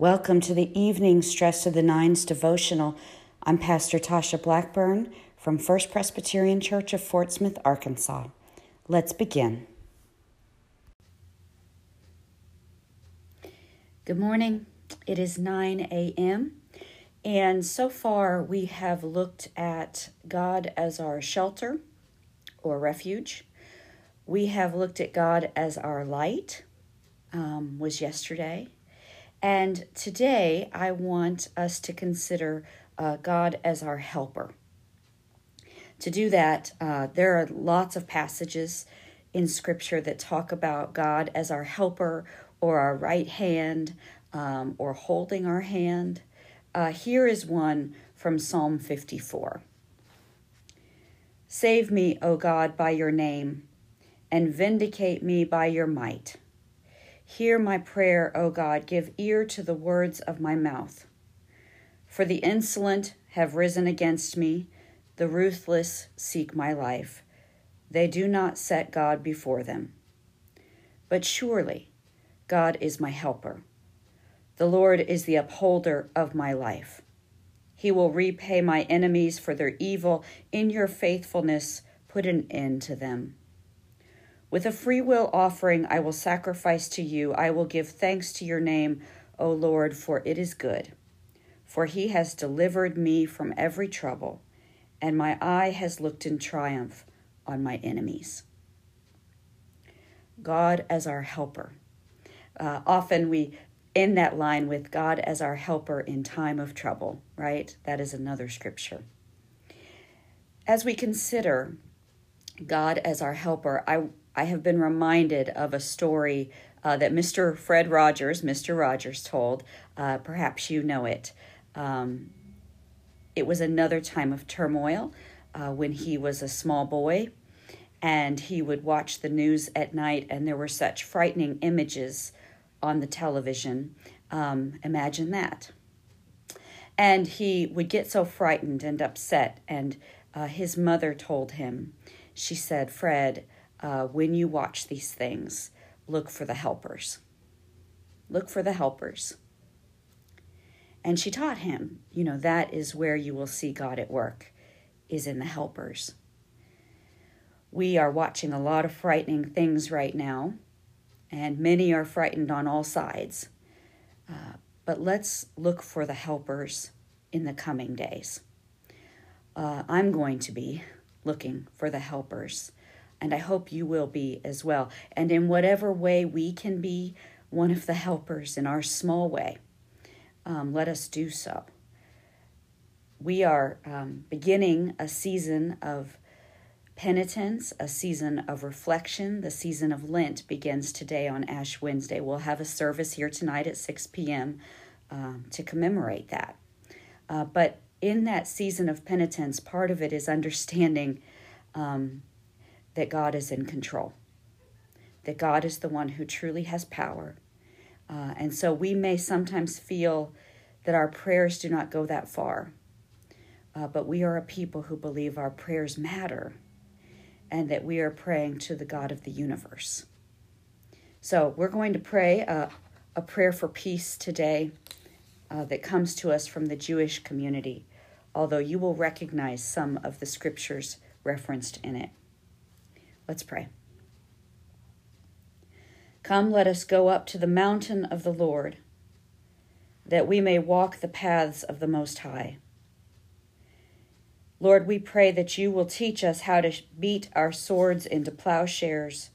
Welcome to the evening Stress of the Nines devotional. I'm Pastor Tasha Blackburn from First Presbyterian Church of Fort Smith, Arkansas. Let's begin. Good morning. It is 9 a.m. And so far, we have looked at God as our shelter or refuge. We have looked at God as our light, um, was yesterday. And today I want us to consider uh, God as our helper. To do that, uh, there are lots of passages in Scripture that talk about God as our helper or our right hand um, or holding our hand. Uh, here is one from Psalm 54 Save me, O God, by your name, and vindicate me by your might. Hear my prayer, O God, give ear to the words of my mouth. For the insolent have risen against me, the ruthless seek my life. They do not set God before them. But surely God is my helper. The Lord is the upholder of my life. He will repay my enemies for their evil. In your faithfulness, put an end to them. With a free will offering, I will sacrifice to you. I will give thanks to your name, O Lord, for it is good. For he has delivered me from every trouble, and my eye has looked in triumph on my enemies. God as our helper. Uh, often we end that line with God as our helper in time of trouble, right? That is another scripture. As we consider God as our helper, I I have been reminded of a story uh, that Mr. Fred Rogers, Mr. Rogers, told. Uh, perhaps you know it. Um, it was another time of turmoil uh, when he was a small boy, and he would watch the news at night, and there were such frightening images on the television. Um, imagine that. And he would get so frightened and upset, and uh, his mother told him, she said, Fred, uh, when you watch these things, look for the helpers. Look for the helpers. And she taught him, you know, that is where you will see God at work, is in the helpers. We are watching a lot of frightening things right now, and many are frightened on all sides. Uh, but let's look for the helpers in the coming days. Uh, I'm going to be looking for the helpers and I hope you will be as well. And in whatever way we can be one of the helpers in our small way, um, let us do so. We are um, beginning a season of penitence, a season of reflection. The season of Lent begins today on Ash Wednesday. We'll have a service here tonight at 6 p.m. Um, to commemorate that. Uh, but in that season of penitence, part of it is understanding um, that God is in control, that God is the one who truly has power. Uh, and so we may sometimes feel that our prayers do not go that far, uh, but we are a people who believe our prayers matter and that we are praying to the God of the universe. So we're going to pray a, a prayer for peace today uh, that comes to us from the Jewish community, although you will recognize some of the scriptures referenced in it. Let's pray. Come, let us go up to the mountain of the Lord, that we may walk the paths of the Most High. Lord, we pray that you will teach us how to beat our swords into plowshares,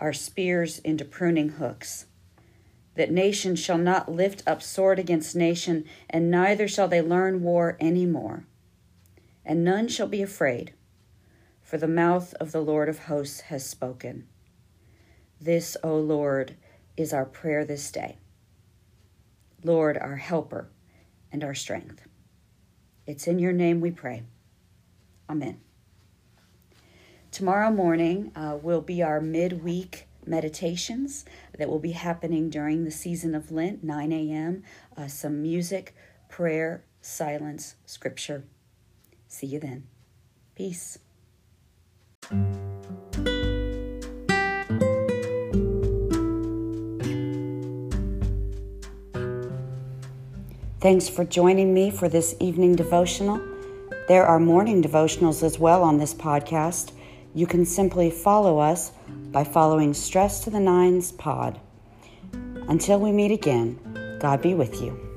our spears into pruning hooks, that nation shall not lift up sword against nation, and neither shall they learn war any more, and none shall be afraid for the mouth of the Lord of hosts has spoken. This, O Lord, is our prayer this day. Lord, our helper and our strength. It's in your name we pray. Amen. Tomorrow morning uh, will be our midweek meditations that will be happening during the season of Lent, 9 a.m. Uh, some music, prayer, silence, scripture. See you then. Peace. Thanks for joining me for this evening devotional. There are morning devotionals as well on this podcast. You can simply follow us by following Stress to the Nines Pod. Until we meet again, God be with you.